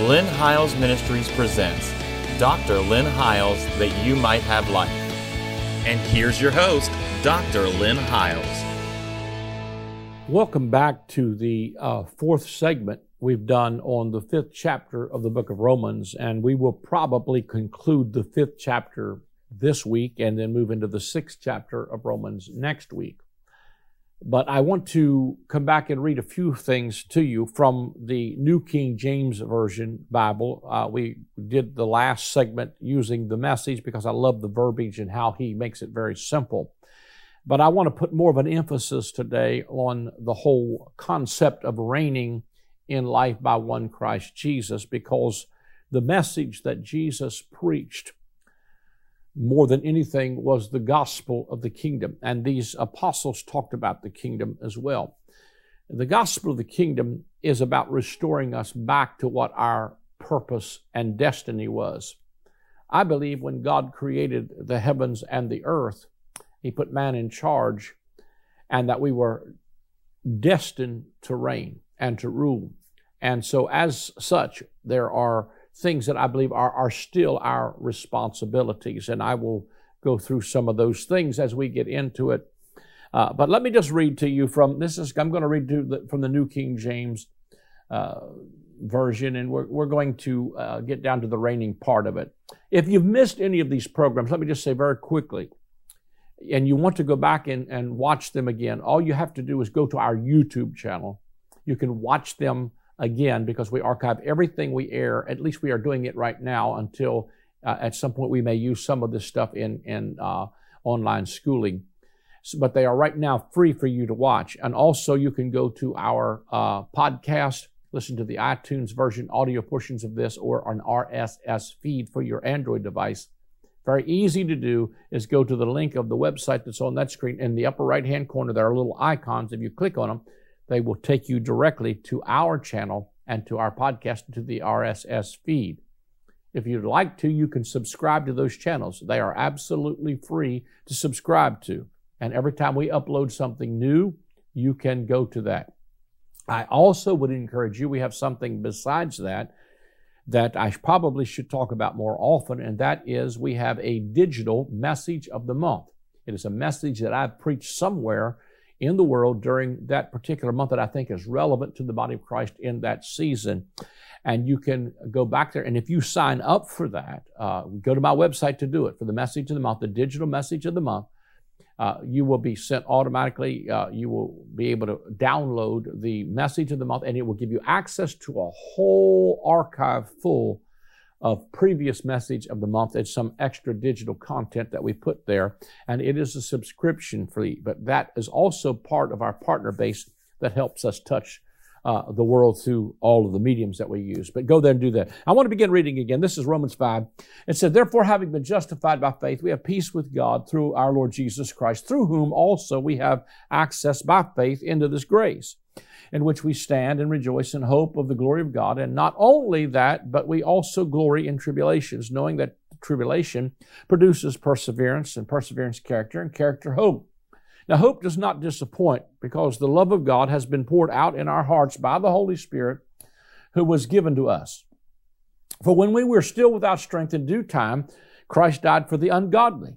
Lynn Hiles Ministries presents Dr. Lynn Hiles That You Might Have Life. And here's your host, Dr. Lynn Hiles. Welcome back to the uh, fourth segment we've done on the fifth chapter of the book of Romans, and we will probably conclude the fifth chapter this week and then move into the sixth chapter of Romans next week. But I want to come back and read a few things to you from the New King James Version Bible. Uh, we did the last segment using the message because I love the verbiage and how he makes it very simple. But I want to put more of an emphasis today on the whole concept of reigning in life by one Christ Jesus because the message that Jesus preached more than anything was the gospel of the kingdom. And these apostles talked about the kingdom as well. The gospel of the kingdom is about restoring us back to what our purpose and destiny was. I believe when God created the heavens and the earth, He put man in charge, and that we were destined to reign and to rule. And so, as such, there are things that I believe are, are still our responsibilities. And I will go through some of those things as we get into it. Uh, but let me just read to you from this is I'm going to read to the, from the New King James uh, version, and we're, we're going to uh, get down to the reigning part of it. If you've missed any of these programs, let me just say very quickly, and you want to go back and, and watch them again, all you have to do is go to our YouTube channel. You can watch them again because we archive everything we air. At least we are doing it right now until uh, at some point we may use some of this stuff in, in uh, online schooling. So, but they are right now free for you to watch. And also, you can go to our uh, podcast, listen to the iTunes version, audio portions of this, or an RSS feed for your Android device. Very easy to do is go to the link of the website that's on that screen. In the upper right hand corner, there are little icons. If you click on them, they will take you directly to our channel and to our podcast and to the RSS feed. If you'd like to, you can subscribe to those channels. They are absolutely free to subscribe to. And every time we upload something new, you can go to that. I also would encourage you, we have something besides that that I probably should talk about more often, and that is we have a digital message of the month. It is a message that I've preached somewhere in the world during that particular month that I think is relevant to the body of Christ in that season. And you can go back there. And if you sign up for that, uh, go to my website to do it for the message of the month, the digital message of the month. Uh, you will be sent automatically. Uh, you will be able to download the message of the month, and it will give you access to a whole archive full of previous message of the month It's some extra digital content that we put there. And it is a subscription fee, but that is also part of our partner base that helps us touch uh, the world through all of the mediums that we use. But go there and do that. I want to begin reading again. This is Romans 5. It said, Therefore, having been justified by faith, we have peace with God through our Lord Jesus Christ, through whom also we have access by faith into this grace in which we stand and rejoice in hope of the glory of God. And not only that, but we also glory in tribulations, knowing that tribulation produces perseverance, and perseverance, character, and character, hope. Now, hope does not disappoint because the love of God has been poured out in our hearts by the Holy Spirit who was given to us. For when we were still without strength in due time, Christ died for the ungodly.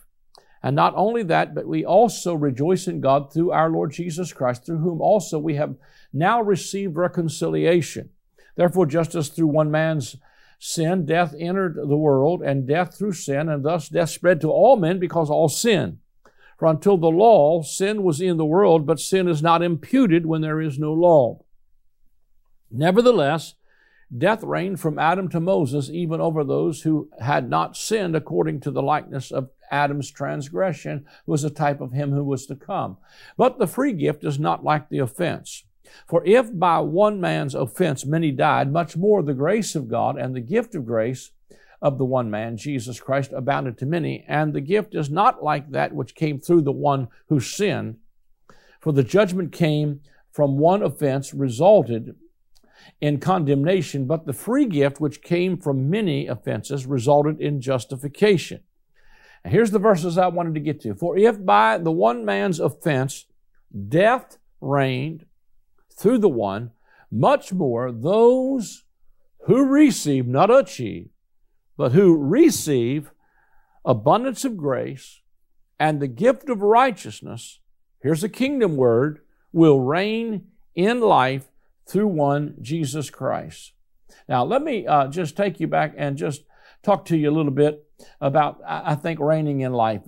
And not only that, but we also rejoice in God through our Lord Jesus Christ, through whom also we have now received reconciliation. Therefore, just as through one man's sin death entered the world, and death through sin, and thus death spread to all men because all sin. For until the law, sin was in the world, but sin is not imputed when there is no law. Nevertheless, death reigned from Adam to Moses, even over those who had not sinned according to the likeness of Adam's transgression was a type of him who was to come. But the free gift is not like the offense. For if by one man's offense many died, much more the grace of God and the gift of grace of the one man, Jesus Christ, abounded to many. And the gift is not like that which came through the one who sinned. For the judgment came from one offense, resulted in condemnation, but the free gift which came from many offenses resulted in justification. And here's the verses I wanted to get to. For if by the one man's offense death reigned through the one, much more those who receive, not achieve, but who receive abundance of grace and the gift of righteousness, here's a kingdom word, will reign in life through one Jesus Christ. Now, let me uh, just take you back and just talk to you a little bit about, I think, reigning in life.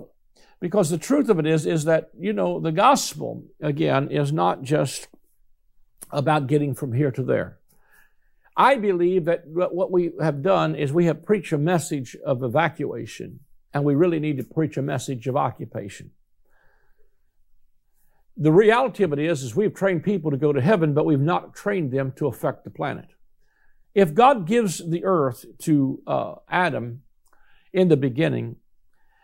Because the truth of it is, is that, you know, the gospel, again, is not just about getting from here to there. I believe that what we have done is we have preached a message of evacuation, and we really need to preach a message of occupation. The reality of it is, is we've trained people to go to heaven, but we've not trained them to affect the planet. If God gives the earth to uh, Adam in the beginning,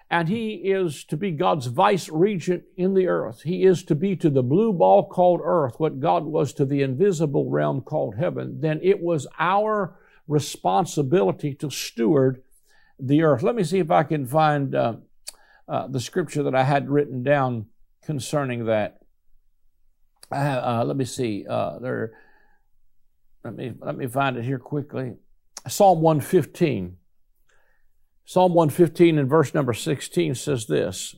and he is to be God's vice regent in the earth. He is to be to the blue ball called earth what God was to the invisible realm called heaven. Then it was our responsibility to steward the earth. Let me see if I can find uh, uh, the scripture that I had written down concerning that. Uh, let me see. Uh, there. Let me let me find it here quickly. Psalm one fifteen. Psalm 115 and verse number 16 says this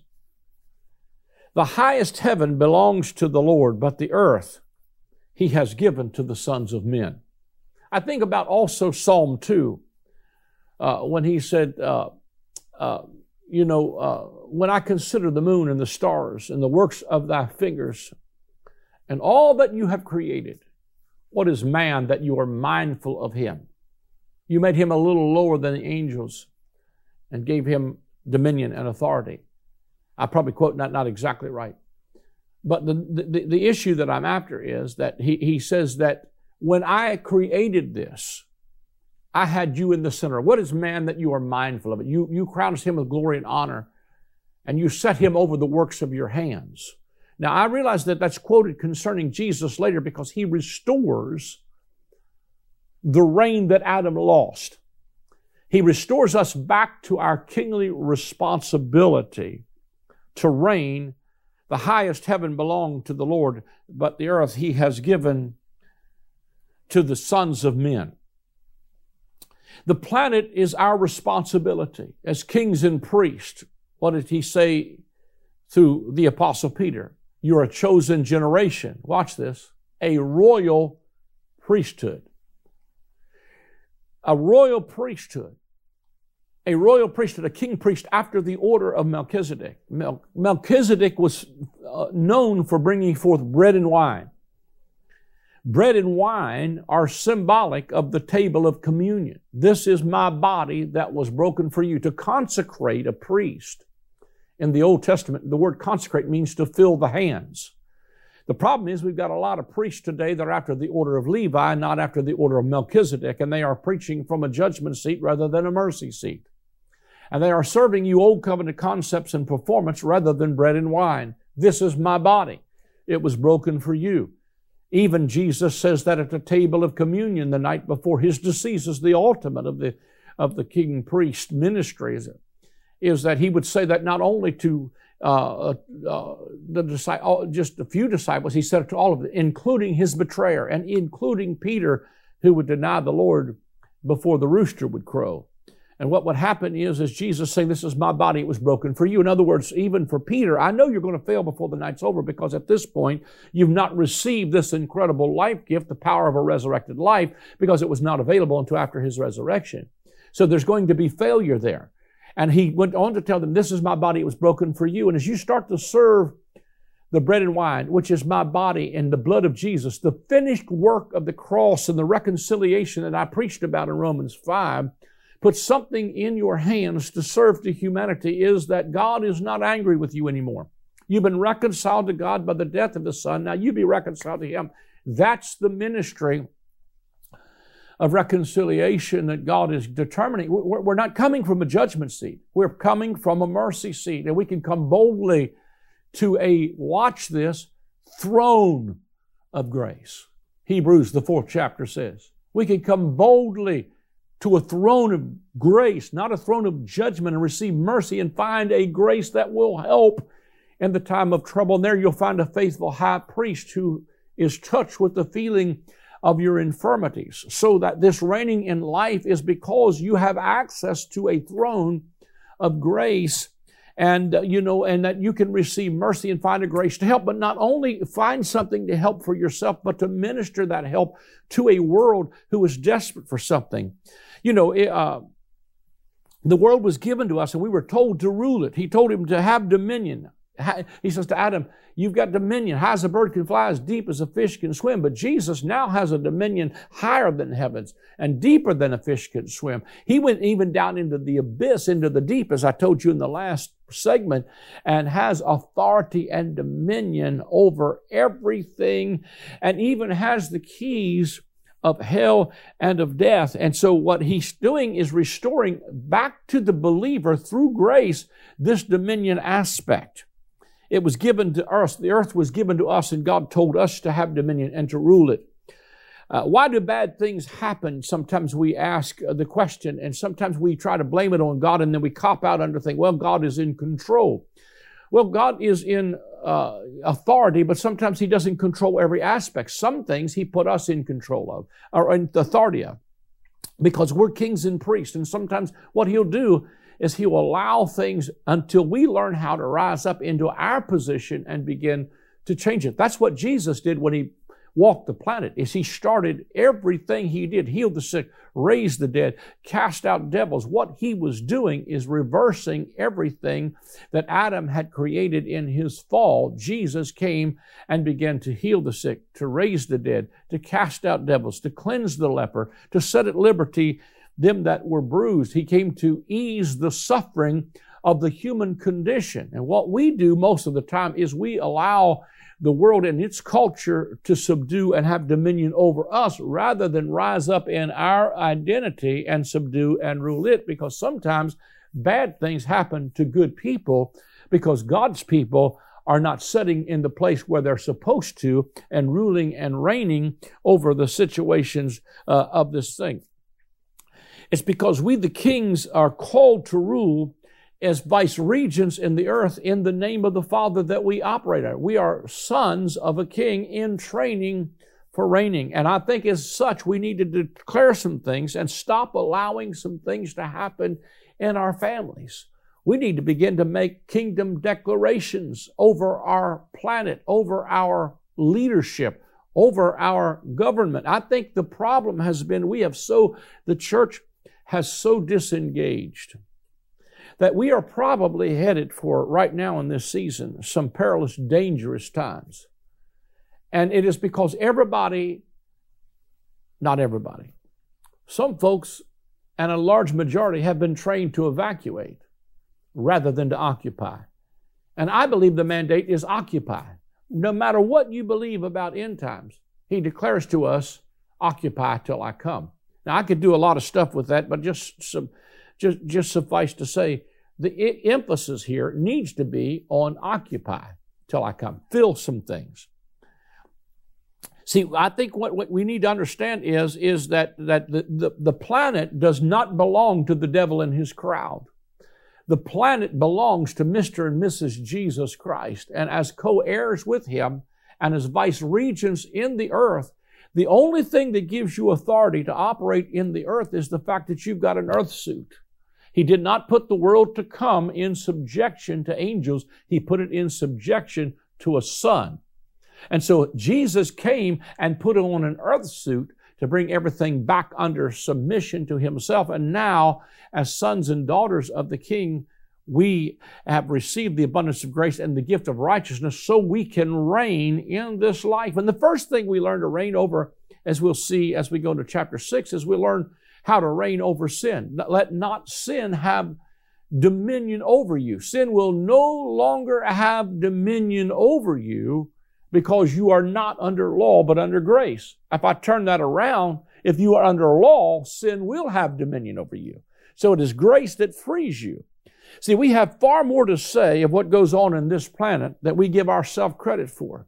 The highest heaven belongs to the Lord, but the earth he has given to the sons of men. I think about also Psalm 2 uh, when he said, uh, uh, You know, uh, when I consider the moon and the stars and the works of thy fingers and all that you have created, what is man that you are mindful of him? You made him a little lower than the angels and gave him dominion and authority. I probably quote not, not exactly right. But the, the, the issue that I'm after is that he, he says that when I created this, I had you in the center. What is man that you are mindful of it? You, you crowned him with glory and honor, and you set him over the works of your hands. Now, I realize that that's quoted concerning Jesus later because he restores the reign that Adam lost. He restores us back to our kingly responsibility to reign. The highest heaven belonged to the Lord, but the earth he has given to the sons of men. The planet is our responsibility as kings and priests. What did he say through the Apostle Peter? You're a chosen generation. Watch this. A royal priesthood. A royal priesthood a royal priesthood, a king priest after the order of Melchizedek. Mel- Melchizedek was uh, known for bringing forth bread and wine. Bread and wine are symbolic of the table of communion. This is my body that was broken for you. To consecrate a priest in the Old Testament, the word consecrate means to fill the hands. The problem is we've got a lot of priests today that are after the order of Levi, not after the order of Melchizedek, and they are preaching from a judgment seat rather than a mercy seat. And they are serving you old covenant concepts and performance rather than bread and wine. This is my body. It was broken for you. Even Jesus says that at the table of communion the night before his decease is the ultimate of the, of the king priest ministry, is, that he would say that not only to uh, uh, uh the disciple, just a few disciples, he said it to all of them, including his betrayer and including Peter, who would deny the Lord before the rooster would crow. And what would happen is, is Jesus saying, This is my body, it was broken for you. In other words, even for Peter, I know you're going to fail before the night's over because at this point, you've not received this incredible life gift, the power of a resurrected life, because it was not available until after his resurrection. So there's going to be failure there. And he went on to tell them, This is my body, it was broken for you. And as you start to serve the bread and wine, which is my body and the blood of Jesus, the finished work of the cross and the reconciliation that I preached about in Romans 5, put something in your hands to serve to humanity is that God is not angry with you anymore. You've been reconciled to God by the death of the Son. Now you be reconciled to Him. That's the ministry of reconciliation that God is determining. We're not coming from a judgment seat. We're coming from a mercy seat. And we can come boldly to a, watch this, throne of grace. Hebrews, the fourth chapter says. We can come boldly to a throne of grace, not a throne of judgment, and receive mercy and find a grace that will help in the time of trouble. And there you'll find a faithful high priest who is touched with the feeling of your infirmities. So that this reigning in life is because you have access to a throne of grace and uh, you know and that you can receive mercy and find a grace to help. But not only find something to help for yourself but to minister that help to a world who is desperate for something. You know uh, the world was given to us and we were told to rule it. He told him to have dominion he says to Adam, You've got dominion. High as a bird can fly, as deep as a fish can swim. But Jesus now has a dominion higher than heavens and deeper than a fish can swim. He went even down into the abyss, into the deep, as I told you in the last segment, and has authority and dominion over everything and even has the keys of hell and of death. And so what he's doing is restoring back to the believer through grace this dominion aspect. It was given to us. The earth was given to us, and God told us to have dominion and to rule it. Uh, why do bad things happen? Sometimes we ask uh, the question, and sometimes we try to blame it on God, and then we cop out under think, well, God is in control. Well, God is in uh, authority, but sometimes He doesn't control every aspect. Some things He put us in control of, or in authority of, because we're kings and priests. And sometimes what He'll do is he will allow things until we learn how to rise up into our position and begin to change it. That's what Jesus did when he walked the planet is he started everything he did healed the sick raised the dead cast out devils what he was doing is reversing everything that adam had created in his fall jesus came and began to heal the sick to raise the dead to cast out devils to cleanse the leper to set at liberty them that were bruised. He came to ease the suffering of the human condition. And what we do most of the time is we allow the world and its culture to subdue and have dominion over us rather than rise up in our identity and subdue and rule it because sometimes bad things happen to good people because God's people are not sitting in the place where they're supposed to and ruling and reigning over the situations uh, of this thing. It's because we, the kings, are called to rule as vice regents in the earth in the name of the Father that we operate at. We are sons of a king in training for reigning. And I think as such, we need to declare some things and stop allowing some things to happen in our families. We need to begin to make kingdom declarations over our planet, over our leadership, over our government. I think the problem has been we have so, the church has so disengaged that we are probably headed for, right now in this season, some perilous, dangerous times. And it is because everybody, not everybody, some folks and a large majority have been trained to evacuate rather than to occupy. And I believe the mandate is occupy. No matter what you believe about end times, he declares to us, occupy till I come. Now, I could do a lot of stuff with that, but just, some, just, just suffice to say, the emphasis here needs to be on occupy till I come. Fill some things. See, I think what, what we need to understand is, is that, that the, the, the planet does not belong to the devil and his crowd. The planet belongs to Mr. and Mrs. Jesus Christ. And as co heirs with him and as vice regents in the earth, the only thing that gives you authority to operate in the earth is the fact that you've got an earth suit. He did not put the world to come in subjection to angels. He put it in subjection to a son. And so Jesus came and put on an earth suit to bring everything back under submission to himself. And now, as sons and daughters of the King, we have received the abundance of grace and the gift of righteousness so we can reign in this life. And the first thing we learn to reign over, as we'll see as we go to chapter 6, is we learn how to reign over sin. Let not sin have dominion over you. Sin will no longer have dominion over you because you are not under law but under grace. If I turn that around, If you are under law, sin will have dominion over you. So it is grace that frees you. See, we have far more to say of what goes on in this planet that we give ourselves credit for.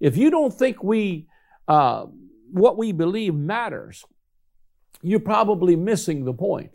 If you don't think we, uh, what we believe matters, you're probably missing the point.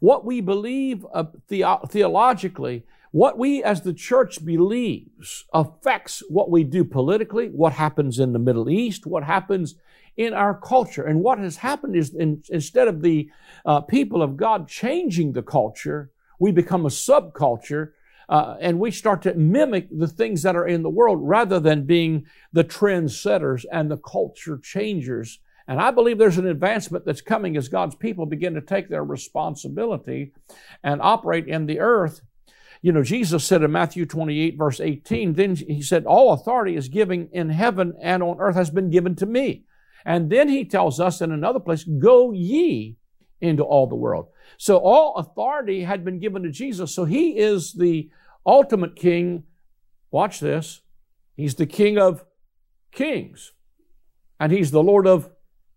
What we believe uh, the- theologically, what we as the church believes affects what we do politically, what happens in the Middle East, what happens in our culture. And what has happened is in, instead of the uh, people of God changing the culture, we become a subculture uh, and we start to mimic the things that are in the world rather than being the trendsetters and the culture changers. And I believe there's an advancement that's coming as God's people begin to take their responsibility and operate in the earth. You know, Jesus said in Matthew 28, verse 18, then he said, All authority is given in heaven and on earth has been given to me. And then he tells us in another place, Go ye into all the world. So all authority had been given to Jesus. So he is the ultimate king. Watch this. He's the king of kings. And he's the Lord of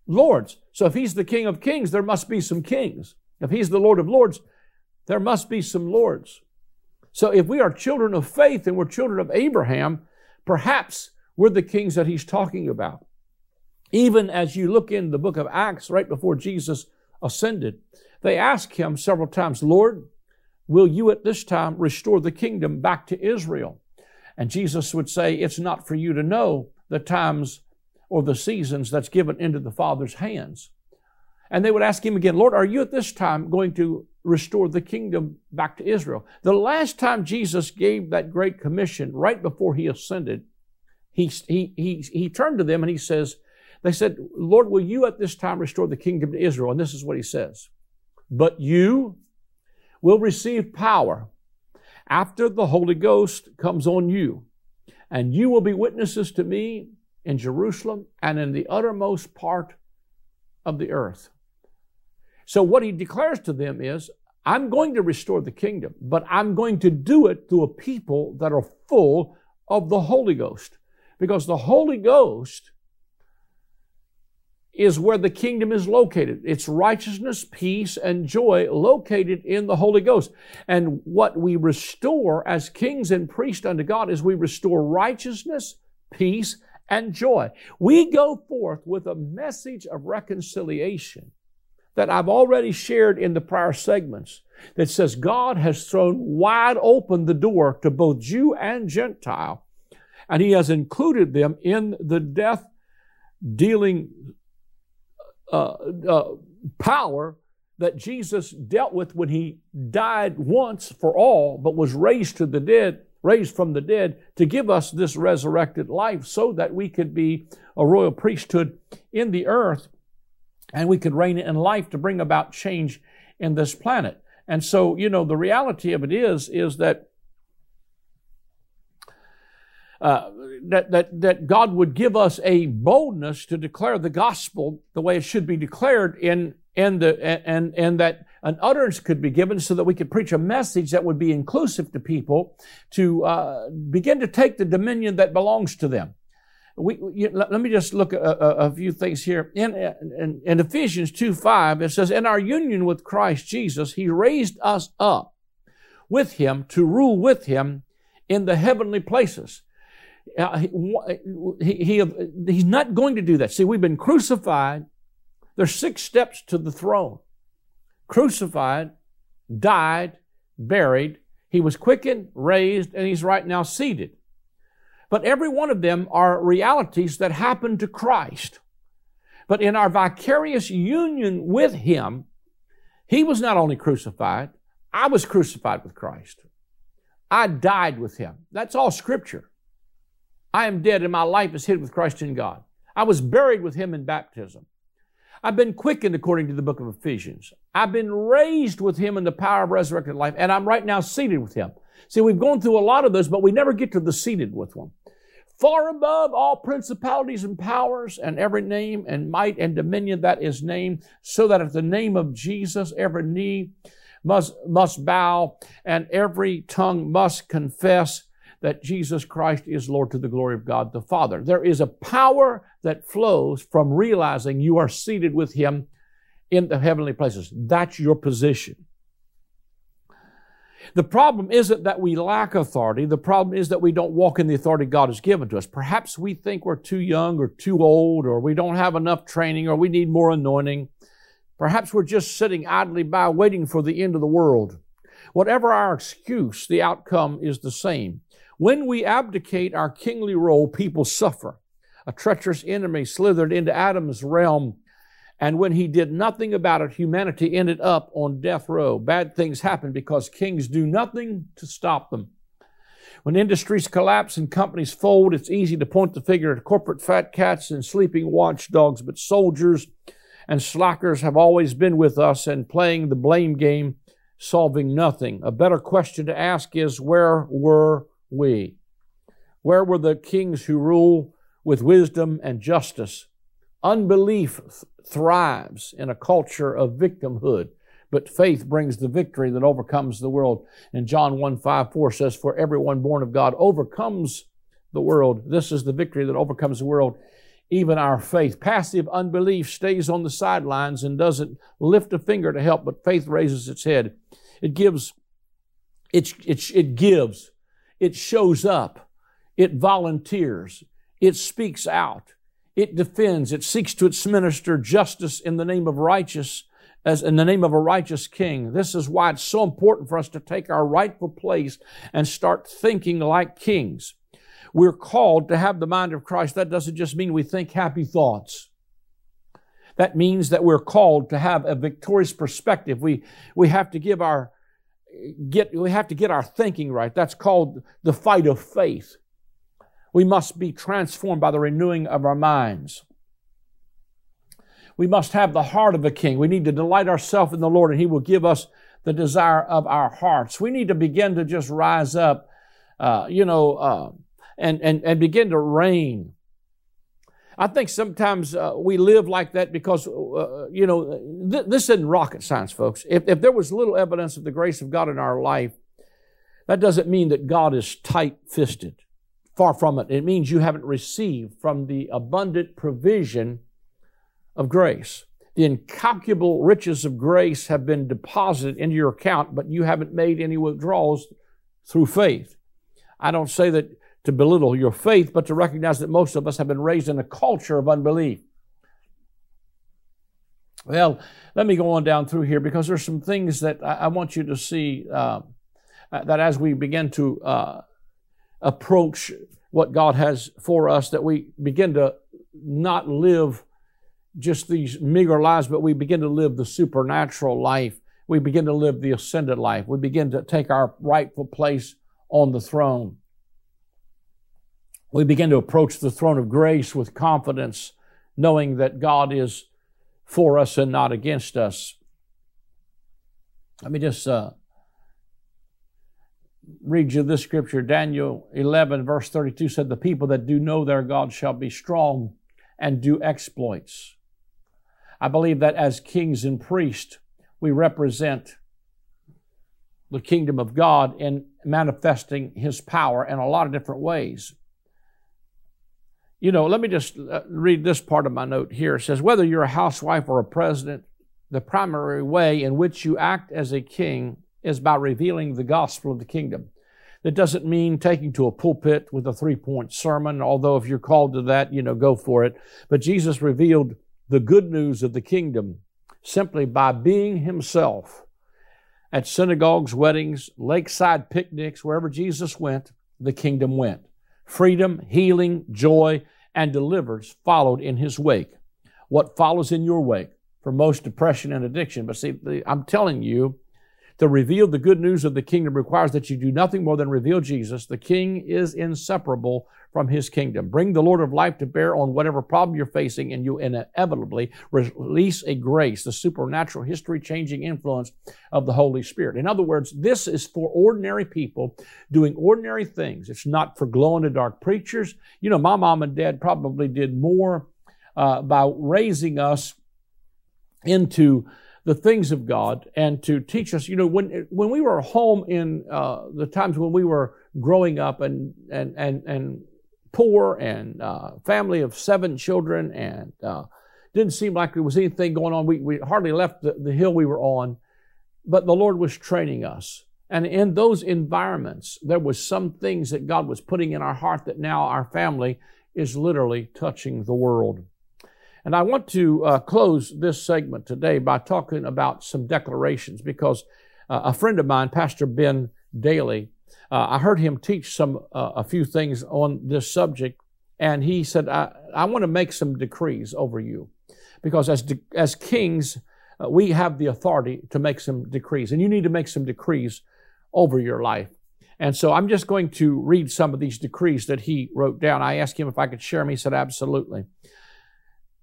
lords. So if he's the king of kings, there must be some kings. If he's the Lord of lords, there must be some lords. So if we are children of faith and we're children of Abraham, perhaps we're the kings that he's talking about. Even as you look in the book of Acts right before Jesus ascended, they ask him several times, Lord, will you at this time restore the kingdom back to Israel? And Jesus would say, It's not for you to know the times or the seasons that's given into the Father's hands. And they would ask him again, Lord, are you at this time going to restore the kingdom back to Israel? The last time Jesus gave that great commission, right before he ascended, he, he, he, he turned to them and he says, they said, Lord, will you at this time restore the kingdom to Israel? And this is what he says. But you will receive power after the Holy Ghost comes on you, and you will be witnesses to me in Jerusalem and in the uttermost part of the earth. So, what he declares to them is, I'm going to restore the kingdom, but I'm going to do it through a people that are full of the Holy Ghost. Because the Holy Ghost is where the kingdom is located. It's righteousness, peace, and joy located in the Holy Ghost. And what we restore as kings and priests unto God is we restore righteousness, peace, and joy. We go forth with a message of reconciliation that I've already shared in the prior segments that says God has thrown wide open the door to both Jew and Gentile, and He has included them in the death dealing Uh, uh, power that Jesus dealt with when he died once for all, but was raised to the dead, raised from the dead to give us this resurrected life so that we could be a royal priesthood in the earth and we could reign in life to bring about change in this planet. And so, you know, the reality of it is, is that uh, that, that, that God would give us a boldness to declare the gospel the way it should be declared in, in the, and, and that an utterance could be given so that we could preach a message that would be inclusive to people to uh, begin to take the dominion that belongs to them. We, you, let, me just look at a, a few things here. In, in, in Ephesians 2 5, it says, In our union with Christ Jesus, He raised us up with Him to rule with Him in the heavenly places. Uh, he, he, he's not going to do that. See, we've been crucified. There's six steps to the throne. Crucified, died, buried. He was quickened, raised, and he's right now seated. But every one of them are realities that happen to Christ. But in our vicarious union with him, he was not only crucified, I was crucified with Christ. I died with him. That's all scripture. I am dead and my life is hid with Christ in God. I was buried with him in baptism. I've been quickened according to the book of Ephesians. I've been raised with him in the power of resurrected life, and I'm right now seated with him. See, we've gone through a lot of those, but we never get to the seated with one. Far above all principalities and powers and every name and might and dominion that is named, so that at the name of Jesus every knee must, must bow and every tongue must confess that Jesus Christ is Lord to the glory of God the Father. There is a power that flows from realizing you are seated with Him in the heavenly places. That's your position. The problem isn't that we lack authority. The problem is that we don't walk in the authority God has given to us. Perhaps we think we're too young or too old or we don't have enough training or we need more anointing. Perhaps we're just sitting idly by waiting for the end of the world. Whatever our excuse, the outcome is the same. When we abdicate our kingly role, people suffer. A treacherous enemy slithered into Adam's realm and when he did nothing about it, humanity ended up on death row. Bad things happen because kings do nothing to stop them. When industries collapse and companies fold, it's easy to point the finger at corporate fat cats and sleeping watchdogs, but soldiers and slackers have always been with us and playing the blame game, solving nothing. A better question to ask is where were we? Where were the kings who rule with wisdom and justice? Unbelief thrives in a culture of victimhood, but faith brings the victory that overcomes the world. And John 1 5 4 says, For everyone born of God overcomes the world. This is the victory that overcomes the world, even our faith. Passive unbelief stays on the sidelines and doesn't lift a finger to help, but faith raises its head. It gives, it, it, it gives, it shows up, it volunteers, it speaks out. It defends, it seeks to administer justice in the name of righteous, as in the name of a righteous king. This is why it's so important for us to take our rightful place and start thinking like kings. We're called to have the mind of Christ. That doesn't just mean we think happy thoughts. That means that we're called to have a victorious perspective. We, we have to give our, get, we have to get our thinking right. That's called the fight of faith. We must be transformed by the renewing of our minds. We must have the heart of a king. We need to delight ourselves in the Lord, and He will give us the desire of our hearts. We need to begin to just rise up, uh, you know, uh, and, and, and begin to reign. I think sometimes uh, we live like that because, uh, you know, th- this isn't rocket science, folks. If, if there was little evidence of the grace of God in our life, that doesn't mean that God is tight fisted. Far from it. It means you haven't received from the abundant provision of grace. The incalculable riches of grace have been deposited into your account, but you haven't made any withdrawals through faith. I don't say that to belittle your faith, but to recognize that most of us have been raised in a culture of unbelief. Well, let me go on down through here because there's some things that I, want you to see uh, that as we begin to uh, approach what God has for us, that we begin to not live just these meager lives, but we begin to live the supernatural life. We begin to live the ascended life. We begin to take our rightful place on the throne. We begin to approach the throne of grace with confidence, knowing that God is for us and not against us. Let me just uh, read you this scripture. Daniel 11, verse 32 said, The people that do know their God shall be strong and do exploits. I believe that as kings and priests, we represent the kingdom of God in manifesting His power in a lot of different ways. You know, let me just uh, read this part of my note here. It says, Whether you're a housewife or a president, the primary way in which you act as a king is by revealing the gospel of the kingdom. That doesn't mean taking to a pulpit with a three point sermon, although if you're called to that, you know, go for it. But Jesus revealed the good news of the kingdom simply by being himself at synagogues, weddings, lakeside picnics, wherever Jesus went, the kingdom went. Freedom, healing, joy, and delivers followed in his wake. What follows in your wake? For most depression and addiction. But see, I'm telling you, to reveal the good news of the kingdom requires that you do nothing more than reveal Jesus. The king is inseparable from his kingdom. Bring the Lord of life to bear on whatever problem you're facing, and you inevitably release a grace, the supernatural, history changing influence of the Holy Spirit. In other words, this is for ordinary people doing ordinary things. It's not for glow in the dark preachers. You know, my mom and dad probably did more uh, by raising us into the things of God and to teach us. You know, when when we were home in uh, the times when we were growing up and and and and poor and uh, family of seven children, and uh, didn't seem like there was anything going on. We, we hardly left the, the hill we were on, but the Lord was training us. And in those environments, there was some things that God was putting in our heart that now our family is literally touching the world. And I want to uh, close this segment today by talking about some declarations because uh, a friend of mine, Pastor Ben Dailey, uh, I heard him teach some uh, a few things on this subject, and he said, "I, I want to make some decrees over you, because as de- as kings, uh, we have the authority to make some decrees, and you need to make some decrees over your life." And so I'm just going to read some of these decrees that he wrote down. I asked him if I could share them. He said, Absolutely.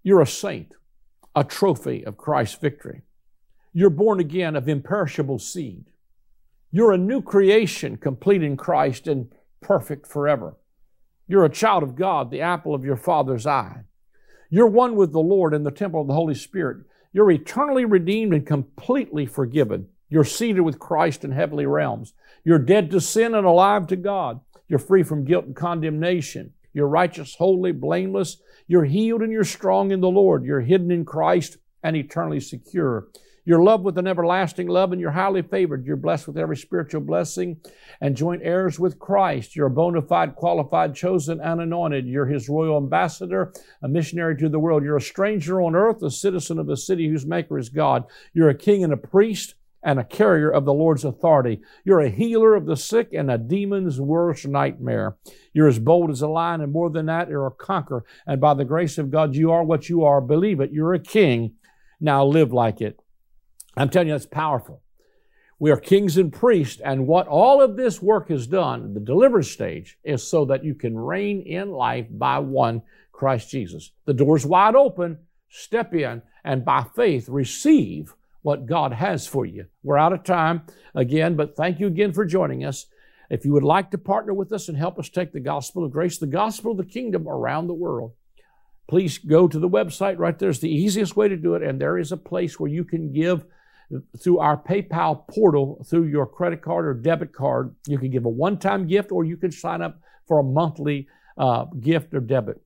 You're a saint, a trophy of Christ's victory. You're born again of imperishable seed. You're a new creation, complete in Christ and perfect forever. You're a child of God, the apple of your Father's eye. You're one with the Lord in the temple of the Holy Spirit. You're eternally redeemed and completely forgiven. You're seated with Christ in heavenly realms. You're dead to sin and alive to God. You're free from guilt and condemnation. You're righteous, holy, blameless. You're healed and you're strong in the Lord. You're hidden in Christ and eternally secure. You're loved with an everlasting love and you're highly favored. You're blessed with every spiritual blessing and joint heirs with Christ. You're a bona fide, qualified, chosen, and anointed. You're his royal ambassador, a missionary to the world. You're a stranger on earth, a citizen of a city whose maker is God. You're a king and a priest and a carrier of the Lord's authority. You're a healer of the sick and a demon's worst nightmare. You're as bold as a lion, and more than that, you're a conqueror. And by the grace of God, you are what you are. Believe it. You're a king. Now live like it. I'm telling you, that's powerful. We are kings and priests, and what all of this work has done, the deliverance stage, is so that you can reign in life by one Christ Jesus. The door's wide open. Step in and by faith receive what God has for you. We're out of time again, but thank you again for joining us. If you would like to partner with us and help us take the gospel of grace, the gospel of the kingdom around the world, please go to the website right there. It's the easiest way to do it, and there is a place where you can give through our PayPal portal through your credit card or debit card. You can give a one time gift or you can sign up for a monthly uh, gift or debit.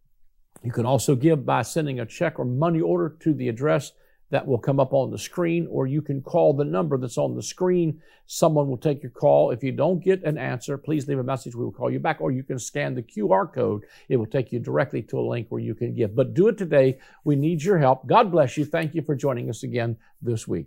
You can also give by sending a check or money order to the address that will come up on the screen, or you can call the number that's on the screen. Someone will take your call. If you don't get an answer, please leave a message. We will call you back, or you can scan the QR code. It will take you directly to a link where you can give. But do it today. We need your help. God bless you. Thank you for joining us again this week.